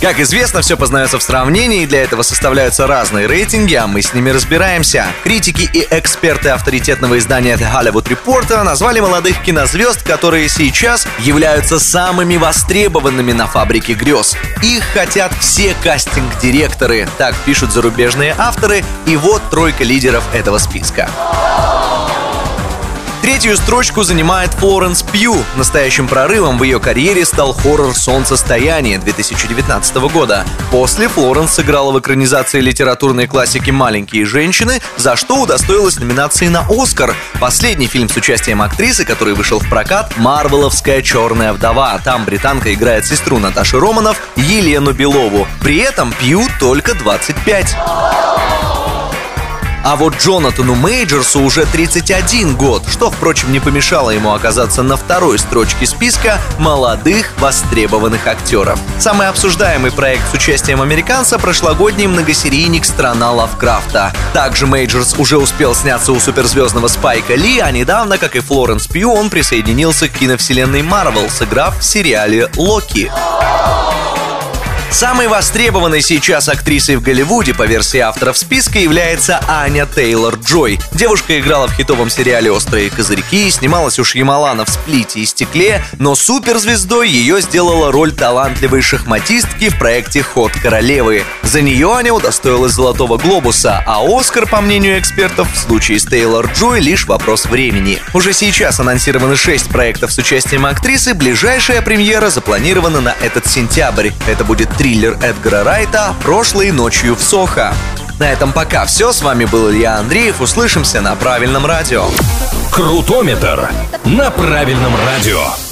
Как известно, все познается в сравнении, и для этого составляются разные рейтинги, а мы с ними разбираемся. Критики и эксперты авторитетного издания The Hollywood Reporter назвали молодых кинозвезд, которые сейчас являются самыми востребованными на фабрике грез. Их хотят все кастинг-директоры, так пишут зарубежные авторы, и вот тройка лидеров этого списка. Третью строчку занимает Флоренс Пью. Настоящим прорывом в ее карьере стал хоррор «Солнцестояние» 2019 года. После Флоренс сыграла в экранизации литературной классики «Маленькие женщины», за что удостоилась номинации на «Оскар». Последний фильм с участием актрисы, который вышел в прокат «Марвеловская черная вдова». Там британка играет сестру Наташи Романов Елену Белову. При этом Пью только 25. А вот Джонатану Мейджерсу уже 31 год, что, впрочем, не помешало ему оказаться на второй строчке списка молодых востребованных актеров. Самый обсуждаемый проект с участием американца – прошлогодний многосерийник «Страна Лавкрафта». Также Мейджерс уже успел сняться у суперзвездного Спайка Ли, а недавно, как и Флоренс Пью, он присоединился к киновселенной Марвел, сыграв в сериале «Локи». Самой востребованной сейчас актрисой в Голливуде по версии авторов списка является Аня Тейлор-Джой. Девушка играла в хитовом сериале «Острые козырьки», снималась у Шьямалана в «Сплите и стекле», но суперзвездой ее сделала роль талантливой шахматистки в проекте «Ход королевы». За нее Аня удостоилась «Золотого глобуса», а «Оскар», по мнению экспертов, в случае с Тейлор-Джой лишь вопрос времени. Уже сейчас анонсированы шесть проектов с участием актрисы, ближайшая премьера запланирована на этот сентябрь. Это будет триллер Эдгара Райта «Прошлой ночью в Сохо». На этом пока все. С вами был Илья Андреев. Услышимся на правильном радио. Крутометр на правильном радио.